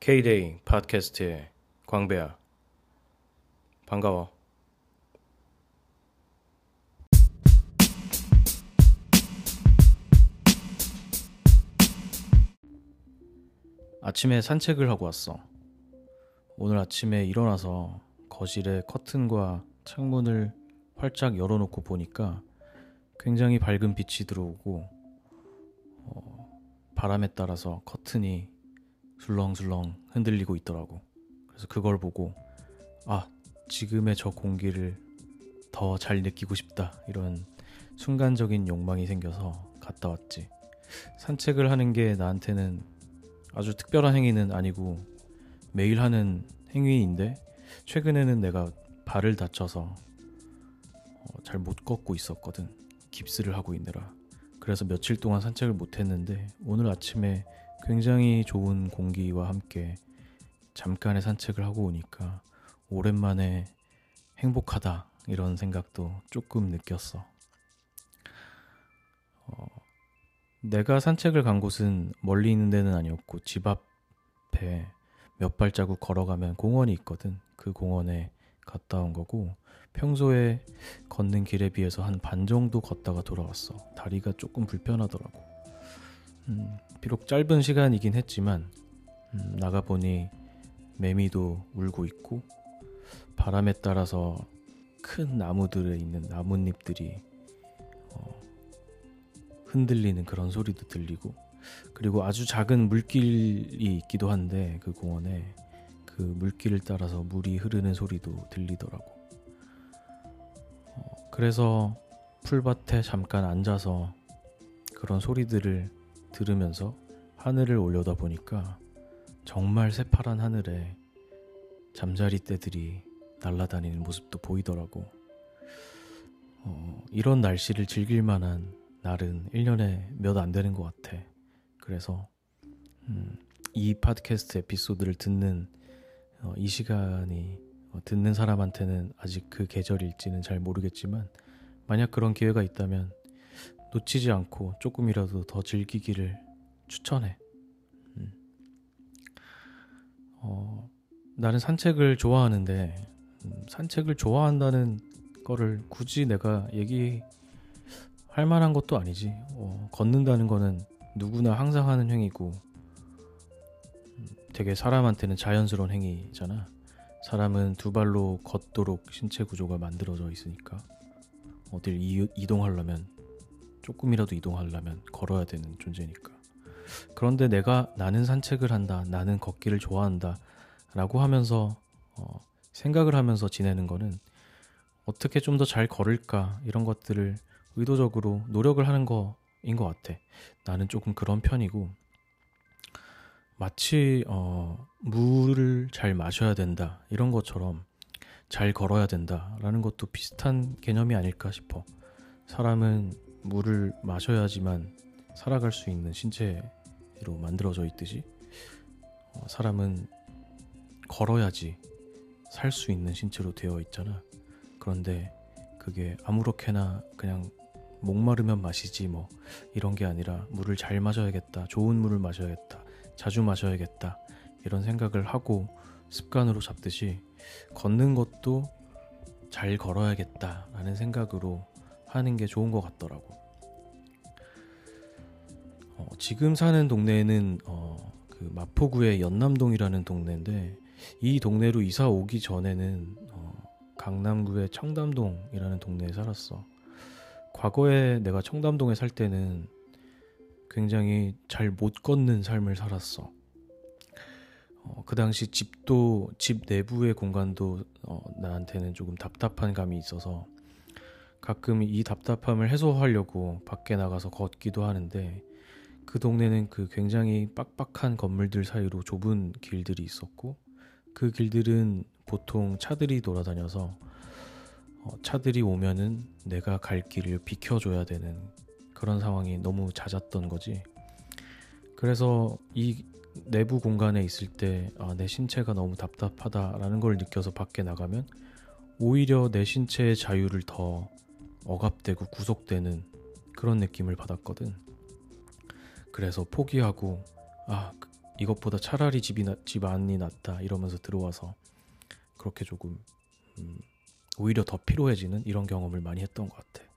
K-데이 팟캐스트의 광배야. 반가워. 아침에 산책을 하고 왔어. 오늘 아침에 일어나서 거실에 커튼과 창문을 활짝 열어놓고 보니까 굉장히 밝은 빛이 들어오고 어, 바람에 따라서 커튼이 술렁술렁 흔들리고 있더라고. 그래서 그걸 보고 아 지금의 저 공기를 더 잘 느끼고 싶다 이런 순간적인 욕망이 생겨서 갔다 왔지. 산책을 하는 게 나한테는 아주 특별한 행위는 아니고 매일 하는 행위인데 최근에는 내가 발을 다쳐서 어, 잘못 걷고 있었거든. 깁스를 하고 있느라. 그래서 며칠 동안 산책을 못 했는데 오늘 아침에 굉장히 좋은 공기와 함께 잠깐의 산책을 하고 오니까 오랜만에 행복하다 이런 생각도 조금 느꼈어. 어, 내가 산책을 간 곳은 멀리 있는 데는 아니었고 집 앞에 몇 발자국 걸어가면 공원이 있거든. 그 공원에 갔다 온 거고 평소에 걷는 길에 비해서 한 반 정도 걷다가 돌아왔어. 다리가 조금 불편하더라고. 음, 비록 짧은 시간이긴 했지만 음, 나가 보니 매미도 울고 있고 바람에 따라서 큰 나무들에 있는 나뭇잎들이 어, 흔들리는 그런 소리도 들리고 그리고 아주 작은 물길이 있기도 한데 그 공원에 그 물길을 따라서 물이 흐르는 소리도 들리더라고. 어, 그래서 풀밭에 잠깐 앉아서 그런 소리들을 들으면서 하늘을 올려다 보니까 정말 새파란 하늘에 잠자리 떼들이 날아다니는 모습도 보이더라고. 어, 이런 날씨를 즐길 만한 날은 1년에 몇 안 되는 것 같아. 그래서 음, 이 팟캐스트 에피소드를 듣는 어, 이 시간이 어, 듣는 사람한테는 아직 그 계절일지는 잘 모르겠지만 만약 그런 기회가 있다면 놓치지 않고 조금이라도 더 즐기기를 추천해. 음. 어, 나는 산책을 좋아하는데 음, 산책을 좋아한다는 거를 굳이 내가 얘기할 만한 것도 아니지. 어, 걷는다는 거는 누구나 항상 하는 행위고 음, 되게 사람한테는 자연스러운 행위잖아. 사람은 두 발로 걷도록 신체 구조가 만들어져 있으니까 어딜 이동하려면 조금이라도 이동하려면 걸어야 되는 존재니까. 그런데 내가 나는 산책을 한다, 나는 걷기를 좋아한다 라고 하면서 어, 생각을 하면서 지내는 거는 어떻게 좀 더 잘 걸을까 이런 것들을 의도적으로 노력을 하는 거인 것 같아. 나는 조금 그런 편이고 마치 어, 물을 잘 마셔야 된다 이런 것처럼 잘 걸어야 된다라는 것도 비슷한 개념이 아닐까 싶어. 사람은 물을 마셔야지만 살아갈 수 있는 신체로 만들어져 있듯이 어, 사람은 걸어야지 살 수 있는 신체로 되어 있잖아. 그런데 그게 아무렇게나 그냥 목마르면 마시지 뭐 이런 게 아니라 물을 잘 마셔야겠다. 좋은 물을 마셔야겠다. 자주 마셔야겠다. 이런 생각을 하고 습관으로 잡듯이 걷는 것도 잘 걸어야겠다라는 생각으로 하는 게 좋은 것 같더라고. 어, 지금 사는 동네는 어, 그 마포구의 연남동이라는 동네인데 이 동네로 이사 오기 전에는 어, 강남구의 청담동이라는 동네에 살았어. 과거에 내가 청담동에 살 때는 굉장히 잘 못 걷는 삶을 살았어. 어, 그 당시 집도 집 내부의 공간도 어, 나한테는 조금 답답한 감이 있어서 가끔 이 답답함을 해소하려고 밖에 나가서 걷기도 하는데 그 동네는 그 굉장히 빡빡한 건물들 사이로 좁은 길들이 있었고 그 길들은 보통 차들이 돌아다녀서 어, 차들이 오면은 내가 갈 길을 비켜줘야 되는 그런 상황이 너무 잦았던 거지. 그래서 이 내부 공간에 있을 때, 아, 내 신체가 너무 답답하다라는 걸 느껴서 밖에 나가면 오히려 내 신체의 자유를 더 억압되고 구속되는 그런 느낌을 받았거든. 그래서 포기하고 아 이것보다 차라리 집이 나, 집 안이 낫다 이러면서 들어와서 그렇게 조금 음, 오히려 더 피로해지는 이런 경험을 많이 했던 것 같아.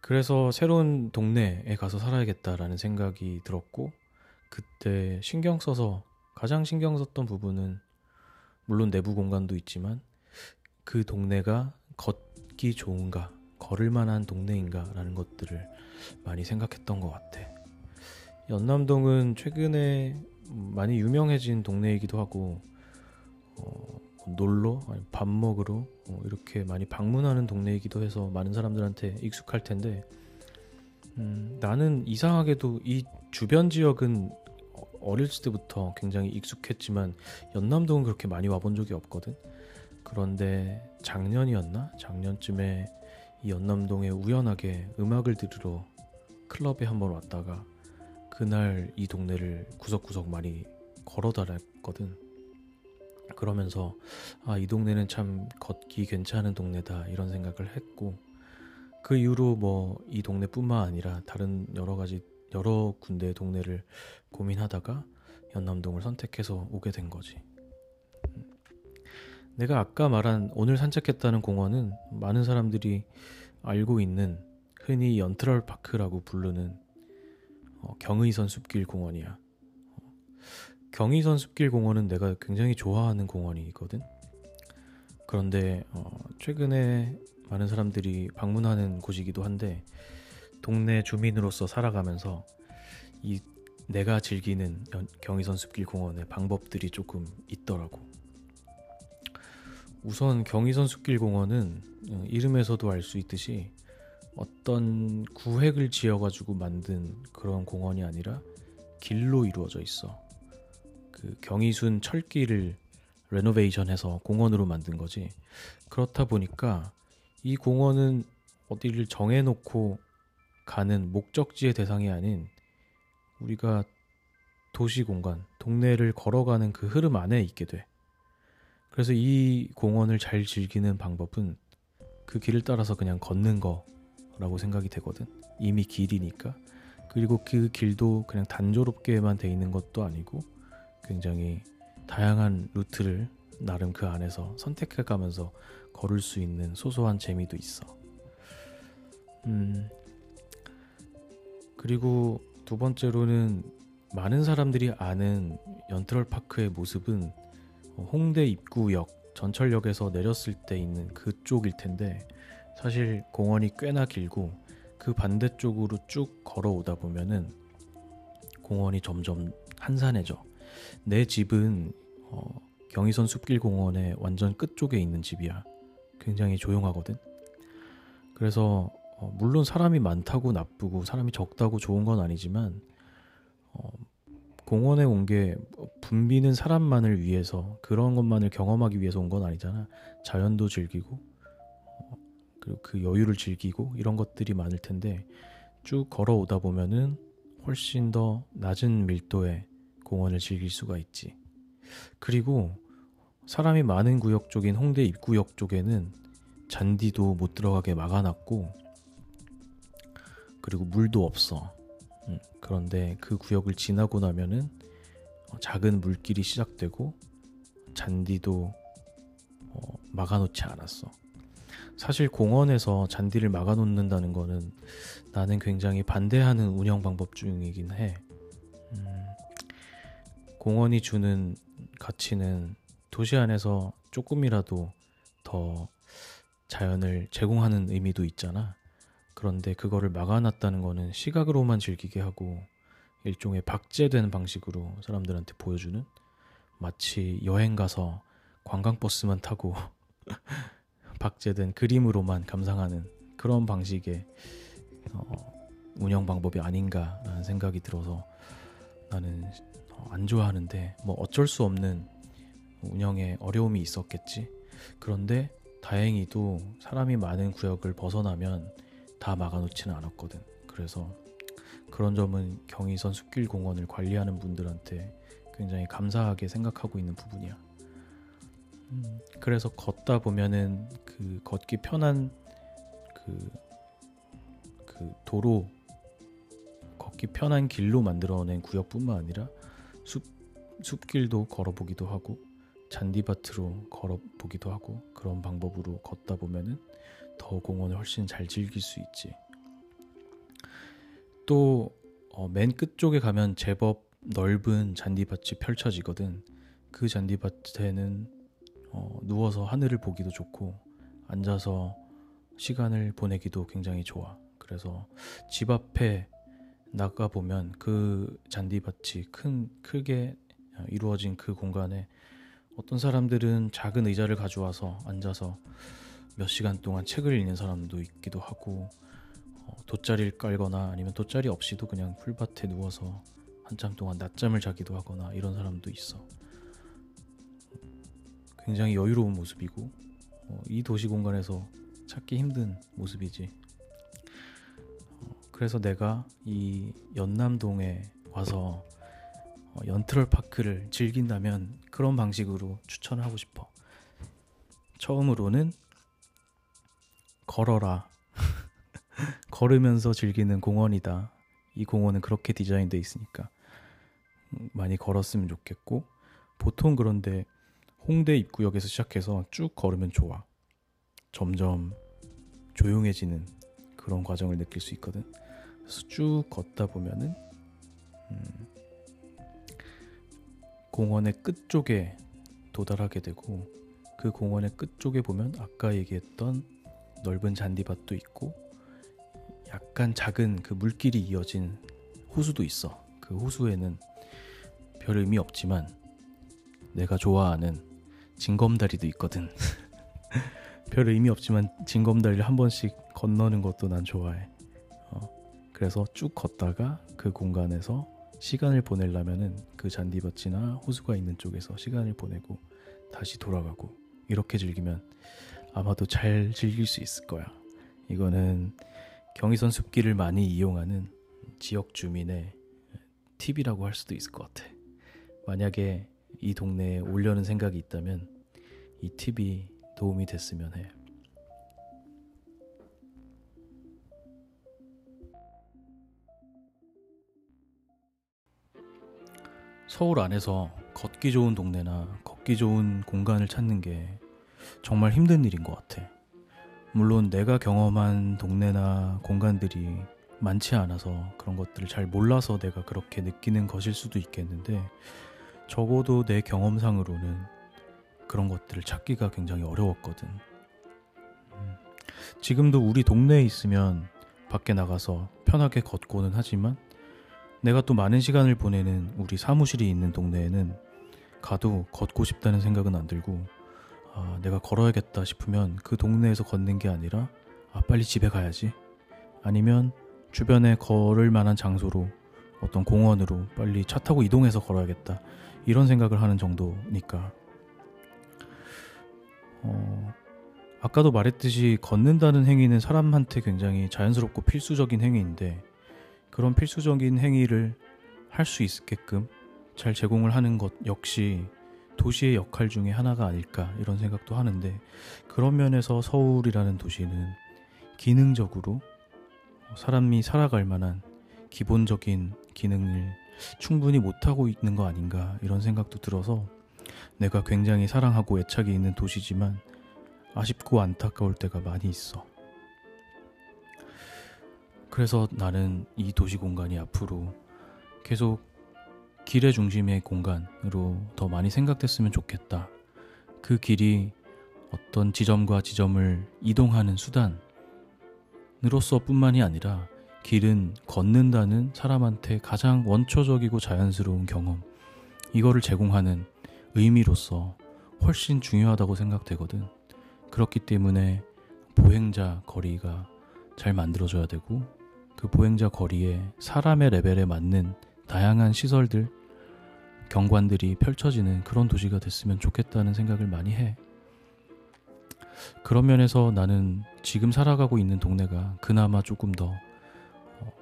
그래서 새로운 동네에 가서 살아야겠다라는 생각이 들었고 그때 신경 써서 가장 신경 썼던 부분은 물론 내부 공간도 있지만 그 동네가 걷기 좋은가 걸을 만한 동네인가 라는 것들을 많이 생각했던 것 같아. 연남동은 최근에 많이 유명해진 동네이기도 하고 어, 놀러 밥 먹으러 어, 이렇게 많이 방문하는 동네이기도 해서 많은 사람들한테 익숙할 텐데 음, 나는 이상하게도 이 주변 지역은 어렸을 때부터 굉장히 익숙했지만 연남동은 그렇게 많이 와본 적이 없거든. 그런데 작년이었나? 작년쯤에 이 연남동에 우연하게 음악을 들으러 클럽에 한번 왔다가 그날 이 동네를 구석구석 많이 걸어 다녔거든. 그러면서 아, 이 동네는 참 걷기 괜찮은 동네다 이런 생각을 했고 그 이후로 뭐 이 동네뿐만 아니라 다른 여러 가지 여러 군데의 동네를 고민하다가 연남동을 선택해서 오게 된 거지. 내가 아까 말한 오늘 산책했다는 공원은 많은 사람들이 알고 있는 흔히 연트럴 파크라고 부르는 어, 경의선 숲길 공원이야. 어, 경의선 숲길 공원은 내가 굉장히 좋아하는 공원이거든. 그런데 어, 최근에 많은 사람들이 방문하는 곳이기도 한데 동네 주민으로서 살아가면서 이 내가 즐기는 경의선 숲길 공원의 방법들이 조금 있더라고. 우선 경의선 숲길 공원은 어, 이름에서도 알 수 있듯이 어떤 구획을 지어가지고 만든 그런 공원이 아니라 길로 이루어져 있어. 그 경의순 철길을 레노베이션해서 공원으로 만든 거지. 그렇다 보니까 이 공원은 어디를 정해놓고 가는 목적지의 대상이 아닌 우리가 도시 공간, 동네를 걸어가는 그 흐름 안에 있게 돼. 그래서 이 공원을 잘 즐기는 방법은 그 길을 따라서 그냥 걷는 거라고 생각이 되거든. 이미 길이니까. 그리고 그 길도 그냥 단조롭게만 돼 있는 것도 아니고 굉장히 다양한 루트를 나름 그 안에서 선택해 가면서 걸을 수 있는 소소한 재미도 있어. 음, 그리고 두 번째로는 많은 사람들이 아는 연트럴 파크의 모습은 홍대 입구역 전철역에서 내렸을 때 있는 그쪽일 텐데 사실 공원이 꽤나 길고 그 반대쪽으로 쭉 걸어오다 보면은 공원이 점점 한산해져. 내 집은 어, 경의선 숲길 공원의 완전 끝쪽에 있는 집이야. 굉장히 조용하거든. 그래서 어, 물론 사람이 많다고 나쁘고 사람이 적다고 좋은 건 아니지만 어, 공원에 온 게 붐비는 사람만을 위해서 그런 것만을 경험하기 위해서 온 건 아니잖아. 자연도 즐기고 어, 그리고 그 여유를 즐기고 이런 것들이 많을 텐데 쭉 걸어오다 보면은 훨씬 더 낮은 밀도의 공원을 즐길 수가 있지. 그리고 사람이 많은 구역 쪽인 홍대 입구역 쪽에는 잔디도 못 들어가게 막아놨고 그리고 물도 없어. 음, 그런데 그 구역을 지나고 나면은 어, 작은 물길이 시작되고 잔디도 어, 막아놓지 않았어. 사실 공원에서 잔디를 막아놓는다는 거는 나는 굉장히 반대하는 운영 방법 중이긴 해. 음, 공원이 주는 가치는 도시 안에서 조금이라도 더 자연을 제공하는 의미도 있잖아. 그런데 그거를 막아놨다는 거는 시각으로만 즐기게 하고 일종의 박제된 방식으로 사람들한테 보여주는 마치 여행 가서 관광버스만 타고 박제된 그림으로만 감상하는 그런 방식의 어, 운영 방법이 아닌가라는 생각이 들어서 나는 어, 안 좋아하는데 뭐 어쩔 수 없는 운영에 어려움이 있었겠지. 그런데 다행히도 사람이 많은 구역을 벗어나면 다 막아놓지는 않았거든. 그래서 그런 점은 경의선 숲길 공원을 관리하는 분들한테 굉장히 감사하게 생각하고 있는 부분이야. 음, 그래서 걷다 보면은 그 걷기 편한 그, 그 도로 걷기 편한 길로 만들어낸 구역뿐만 아니라 숲 숲길도 걸어보기도 하고 잔디밭으로 걸어보기도 하고 그런 방법으로 걷다 보면은 더 공원을 훨씬 잘 즐길 수 있지. 또맨 어, 끝쪽에 가면 제법 넓은 잔디밭이 펼쳐지거든. 그 잔디밭에는 어, 누워서 하늘을 보기도 좋고 앉아서 시간을 보내기도 굉장히 좋아. 그래서 집 앞에 나가 보면 그 잔디밭이 큰 크게 이루어진 그 공간에 어떤 사람들은 작은 의자를 가져와서 앉아서 몇 시간 동안 책을 읽는 사람도 있기도 하고 어, 돗자리를 깔거나 아니면 돗자리 없이도 그냥 풀밭에 누워서 한참 동안 낮잠을 자기도 하거나 이런 사람도 있어. 굉장히 여유로운 모습이고 어, 이 도시 공간에서 찾기 힘든 모습이지. 어, 그래서 내가 이 연남동에 와서 어, 연트럴 파크를 즐긴다면 그런 방식으로 추천을 하고 싶어. 처음으로는 걸어라. 걸으면서 즐기는 공원이다. 이 공원은 그렇게 디자인되어 있으니까 음, 많이 걸었으면 좋겠고 보통 그런데 홍대 입구역에서 시작해서 쭉 걸으면 좋아. 점점 조용해지는 그런 과정을 느낄 수 있거든. 그래서 쭉 걷다 보면은 음, 공원의 끝 쪽에 도달하게 되고 그 공원의 끝 쪽에 보면 아까 얘기했던 넓은 잔디밭도 있고 약간 작은 그 물길이 이어진 호수도 있어. 그 호수에는 별 의미 없지만 내가 좋아하는 징검다리도 있거든. 별 의미 없지만 징검다리를 한 번씩 건너는 것도 난 좋아해. 어, 그래서 쭉 걷다가 그 공간에서 시간을 보내려면은 그 잔디밭이나 호수가 있는 쪽에서 시간을 보내고 다시 돌아가고 이렇게 즐기면 아마도 잘 즐길 수 있을 거야. 이거는 경의선 숲길을 많이 이용하는 지역 주민의 팁이라고 할 수도 있을 것 같아. 만약에 이 동네에 오려는 생각이 있다면 이 팁이 도움이 됐으면 해. 서울 안에서 걷기 좋은 동네나 걷기 좋은 공간을 찾는 게 정말 힘든 일인 것 같아. 물론 내가 경험한 동네나 공간들이 많지 않아서 그런 것들을 잘 몰라서 내가 그렇게 느끼는 것일 수도 있겠는데 적어도 내 경험상으로는 그런 것들을 찾기가 굉장히 어려웠거든. 음, 지금도 우리 동네에 있으면 밖에 나가서 편하게 걷고는 하지만 내가 또 많은 시간을 보내는 우리 사무실이 있는 동네에는 가도 걷고 싶다는 생각은 안 들고 아, 내가 걸어야겠다 싶으면 그 동네에서 걷는 게 아니라 아, 빨리 집에 가야지. 아니면 주변에 걸을 만한 장소로 어떤 공원으로 빨리 차 타고 이동해서 걸어야겠다. 이런 생각을 하는 정도니까. 어, 아까도 말했듯이 걷는다는 행위는 사람한테 굉장히 자연스럽고 필수적인 행위인데 그런 필수적인 행위를 할 수 있게끔 잘 제공을 하는 것 역시 도시의 역할 중에 하나가 아닐까 이런 생각도 하는데 그런 면에서 서울이라는 도시는 기능적으로 사람이 살아갈 만한 기본적인 기능을 충분히 못하고 있는 거 아닌가 이런 생각도 들어서 내가 굉장히 사랑하고 애착이 있는 도시지만 아쉽고 안타까울 때가 많이 있어. 그래서 나는 이 도시 공간이 앞으로 계속 길의 중심의 공간으로 더 많이 생각됐으면 좋겠다. 그 길이 어떤 지점과 지점을 이동하는 수단으로서 뿐만이 아니라 길은 걷는다는 사람한테 가장 원초적이고 자연스러운 경험, 이거를 제공하는 의미로서 훨씬 중요하다고 생각되거든. 그렇기 때문에 보행자 거리가 잘 만들어져야 되고, 그 보행자 거리에 사람의 레벨에 맞는 다양한 시설들, 경관들이 펼쳐지는 그런 도시가 됐으면 좋겠다는 생각을 많이 해. 그런 면에서 나는 지금 살아가고 있는 동네가 그나마 조금 더 어,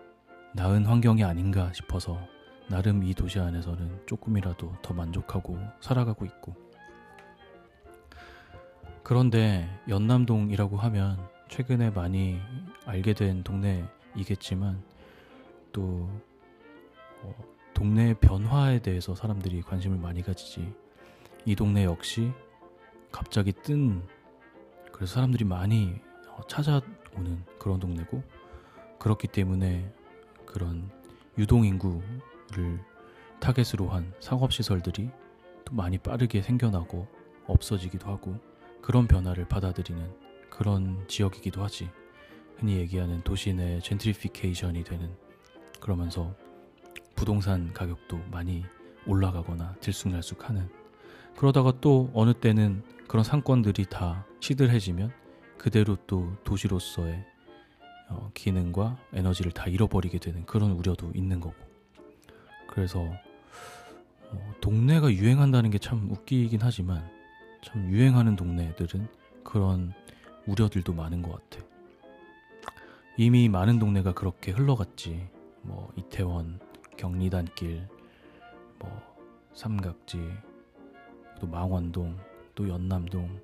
나은 환경이 아닌가 싶어서 나름 이 도시 안에서는 조금이라도 더 만족하고 살아가고 있고. 그런데 연남동이라고 하면 최근에 많이 알게 된 동네이겠지만 또 어, 동네의 변화에 대해서 사람들이 관심을 많이 가지지. 이 동네 역시 갑자기 뜬 그래서 사람들이 많이 어, 찾아오는 그런 동네고 그렇기 때문에 그런 유동인구를 타겟으로 한 상업시설들이 또 많이 빠르게 생겨나고 없어지기도 하고 그런 변화를 받아들이는 그런 지역이기도 하지. 흔히 얘기하는 도시 내 젠트리피케이션이 되는 그러면서 부동산 가격도 많이 올라가거나 들쑥날쑥하는 그러다가 또 어느 때는 그런 상권들이 다 시들해지면 그대로 또 도시로서의 어, 기능과 에너지를 다 잃어버리게 되는 그런 우려도 있는 거고 그래서 어, 동네가 유행한다는 게 참 웃기긴 하지만 참 유행하는 동네들은 그런 우려들도 많은 것 같아. 이미 많은 동네가 그렇게 흘러갔지. 뭐 이태원, 경리단길, 뭐 삼각지, 또 망원동, 또 연남동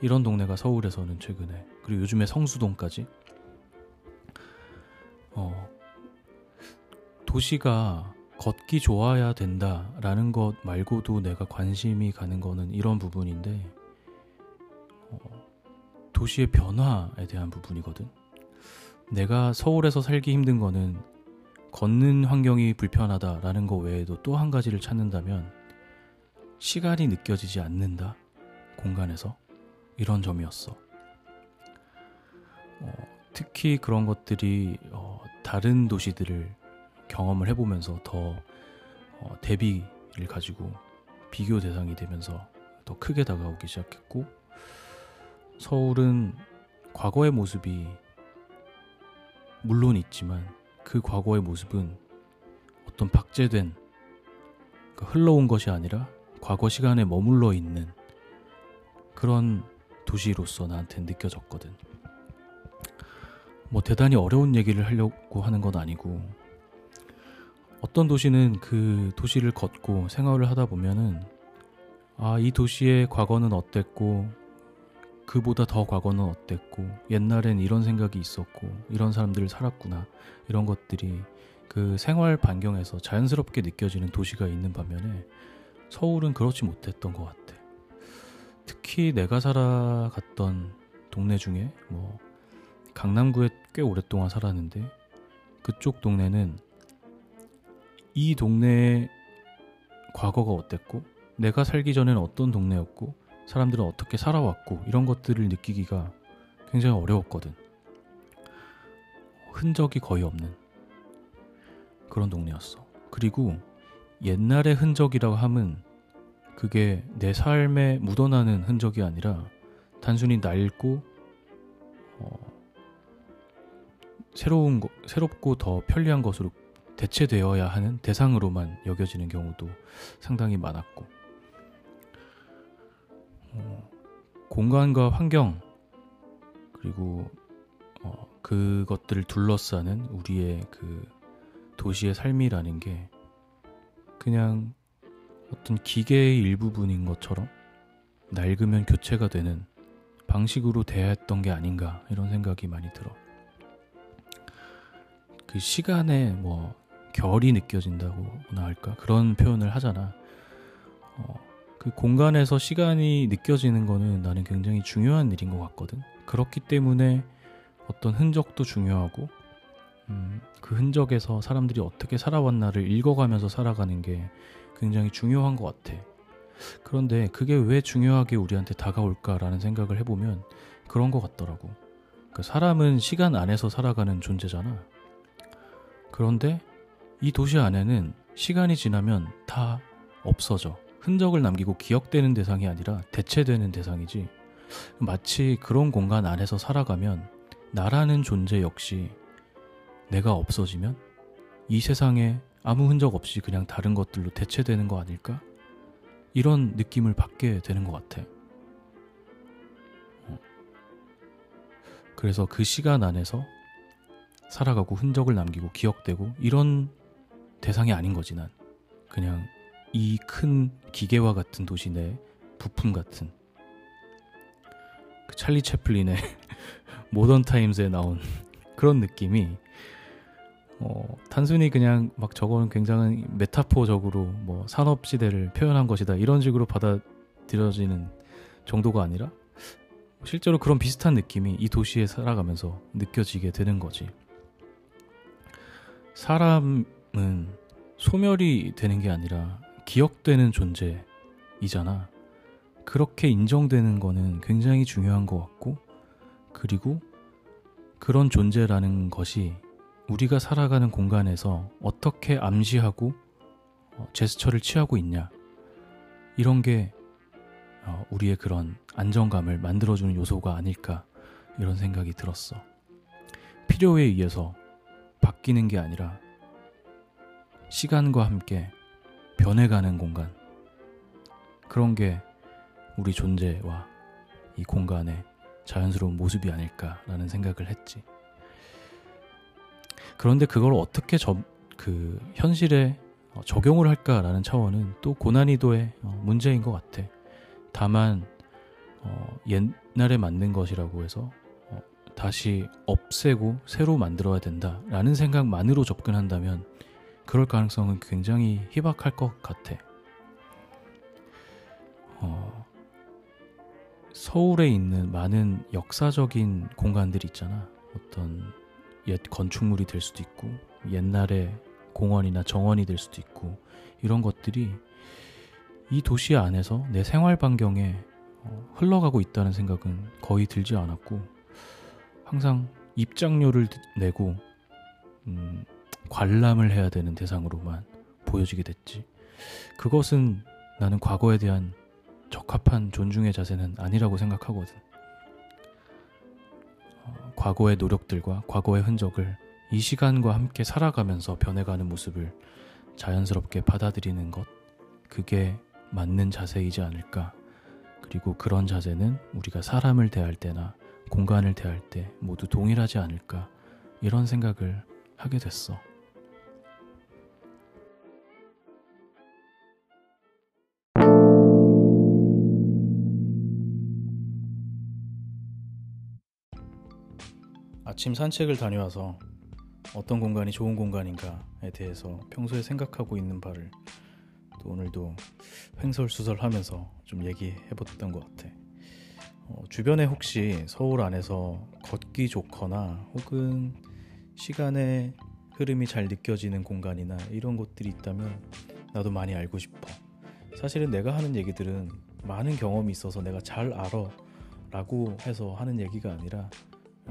이런 동네가 서울에서는 최근에 그리고 요즘에 성수동까지 어 도시가 걷기 좋아야 된다라는 것 말고도 내가 관심이 가는 거는 이런 부분인데 어, 도시의 변화에 대한 부분이거든. 내가 서울에서 살기 힘든 거는 걷는 환경이 불편하다라는 거 외에도 또 한 가지를 찾는다면 시간이 느껴지지 않는다 공간에서 이런 점이었어. 어, 특히 그런 것들이 어, 다른 도시들을 경험을 해보면서 더 어, 대비를 가지고 비교 대상이 되면서 더 크게 다가오기 시작했고 서울은 과거의 모습이 물론 있지만 그 과거의 모습은 어떤 박제된 그 흘러온 것이 아니라 과거 시간에 머물러 있는 그런 도시로서 나한테 느껴졌거든. 뭐 대단히 어려운 얘기를 하려고 하는 건 아니고 어떤 도시는 그 도시를 걷고 생활을 하다 보면은 아, 이 도시의 과거는 어땠고 그보다 더 과거는 어땠고 옛날엔 이런 생각이 있었고 이런 사람들 살았구나 이런 것들이 그 생활 반경에서 자연스럽게 느껴지는 도시가 있는 반면에 서울은 그렇지 못했던 것 같아. 특히 내가 살아갔던 동네 중에 뭐 강남구에 꽤 오랫동안 살았는데 그쪽 동네는 이 동네의 과거가 어땠고 내가 살기 전에는 어떤 동네였고 사람들은 어떻게 살아왔고 이런 것들을 느끼기가 굉장히 어려웠거든. 흔적이 거의 없는 그런 동네였어. 그리고 옛날의 흔적이라고 하면 그게 내 삶에 묻어나는 흔적이 아니라 단순히 낡고 어, 새로운 거, 새롭고 더 편리한 것으로 대체되어야 하는 대상으로만 여겨지는 경우도 상당히 많았고 어, 공간과 환경 그리고 어, 그것들을 둘러싸는 우리의 그 도시의 삶이라는 게 그냥 어떤 기계의 일부분인 것처럼 낡으면 교체가 되는 방식으로 대했던 게 아닌가 이런 생각이 많이 들어. 그 시간에 뭐 결이 느껴진다고나 할까 그런 표현을 하잖아. 어, 그 공간에서 시간이 느껴지는 거는 나는 굉장히 중요한 일인 것 같거든. 그렇기 때문에 어떤 흔적도 중요하고 음, 그 흔적에서 사람들이 어떻게 살아왔나를 읽어가면서 살아가는 게 굉장히 중요한 것 같아. 그런데 그게 왜 중요하게 우리한테 다가올까라는 생각을 해보면 그런 것 같더라고. 그 사람은 시간 안에서 살아가는 존재잖아. 그런데 이 도시 안에는 시간이 지나면 다 없어져. 흔적을 남기고 기억되는 대상이 아니라 대체되는 대상이지. 마치 그런 공간 안에서 살아가면 나라는 존재 역시 내가 없어지면 이 세상에 아무 흔적 없이 그냥 다른 것들로 대체되는 거 아닐까? 이런 느낌을 받게 되는 것 같아. 어. 그래서 그 시간 안에서 살아가고 흔적을 남기고 기억되고 이런 대상이 아닌 거지 난 그냥 이 큰 기계와 같은 도시 내 부품 같은 그 찰리 채플린의 모던 타임즈에 나온 그런 느낌이 어, 단순히 그냥 막 저거는 굉장히 메타포적으로 뭐 산업 시대를 표현한 것이다 이런 식으로 받아들여지는 정도가 아니라 실제로 그런 비슷한 느낌이 이 도시에 살아가면서 느껴지게 되는 거지. 사람은 소멸이 되는 게 아니라 기억되는 존재이잖아. 그렇게 인정되는 거는 굉장히 중요한 것 같고, 그리고 그런 존재라는 것이 우리가 살아가는 공간에서 어떻게 암시하고 어, 제스처를 취하고 있냐. 이런 게 어, 우리의 그런 안정감을 만들어주는 요소가 아닐까 이런 생각이 들었어. 필요에 의해서 바뀌는 게 아니라 시간과 함께 변해가는 공간. 그런 게 우리 존재와 이 공간의 자연스러운 모습이 아닐까라는 생각을 했지. 그런데 그걸 어떻게 저, 그 현실에 적용을 할까라는 차원은 또 고난이도의 어, 문제인 것 같아. 다만 어, 옛날에 만든 것이라고 해서 어, 다시 없애고 새로 만들어야 된다라는 생각만으로 접근한다면 그럴 가능성은 굉장히 희박할 것 같아. 어, 서울에 있는 많은 역사적인 공간들 있잖아. 어떤 옛 건축물이 될 수도 있고 옛날에 공원이나 정원이 될 수도 있고 이런 것들이 이 도시 안에서 내 생활 반경에 어, 흘러가고 있다는 생각은 거의 들지 않았고 항상 입장료를 내고 음, 관람을 해야 되는 대상으로만 보여지게 됐지. 그것은 나는 과거에 대한 적합한 존중의 자세는 아니라고 생각하거든. 어, 과거의 노력들과 과거의 흔적을 이 시간과 함께 살아가면서 변해가는 모습을 자연스럽게 받아들이는 것, 그게 맞는 자세이지 않을까. 그리고 그런 자세는 우리가 사람을 대할 때나 공간을 대할 때 모두 동일하지 않을까. 이런 생각을 하게 됐어. 아침 산책을 다녀와서 어떤 공간이 좋은 공간인가에 대해서 평소에 생각하고 있는 바를 또 오늘도 횡설수설하면서 좀 얘기해봤던 것 같아. 어, 주변에 혹시 서울 안에서 걷기 좋거나 혹은 시간의 흐름이 잘 느껴지는 공간이나 이런 곳들이 있다면 나도 많이 알고 싶어. 사실은 내가 하는 얘기들은 많은 경험이 있어서 내가 잘 알아 라고 해서 하는 얘기가 아니라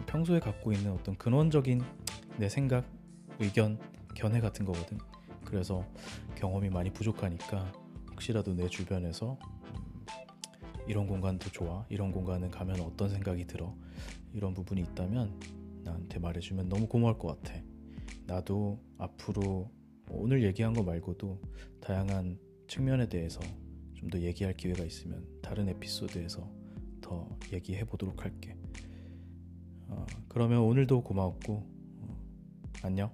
평소에 갖고 있는 어떤 근원적인 내 생각, 의견, 견해 같은 거거든. 그래서 경험이 많이 부족하니까 혹시라도 내 주변에서 음, 이런 공간도 좋아 이런 공간은 가면 어떤 생각이 들어 이런 부분이 있다면 나한테 말해주면 너무 고마울 것 같아 나도 앞으로 뭐 오늘 얘기한 거 말고도 다양한 측면에 대해서 좀 더 얘기할 기회가 있으면 다른 에피소드에서 더 얘기해 보도록 할게 어, 그러면 오늘도 고마웠고 어, 안녕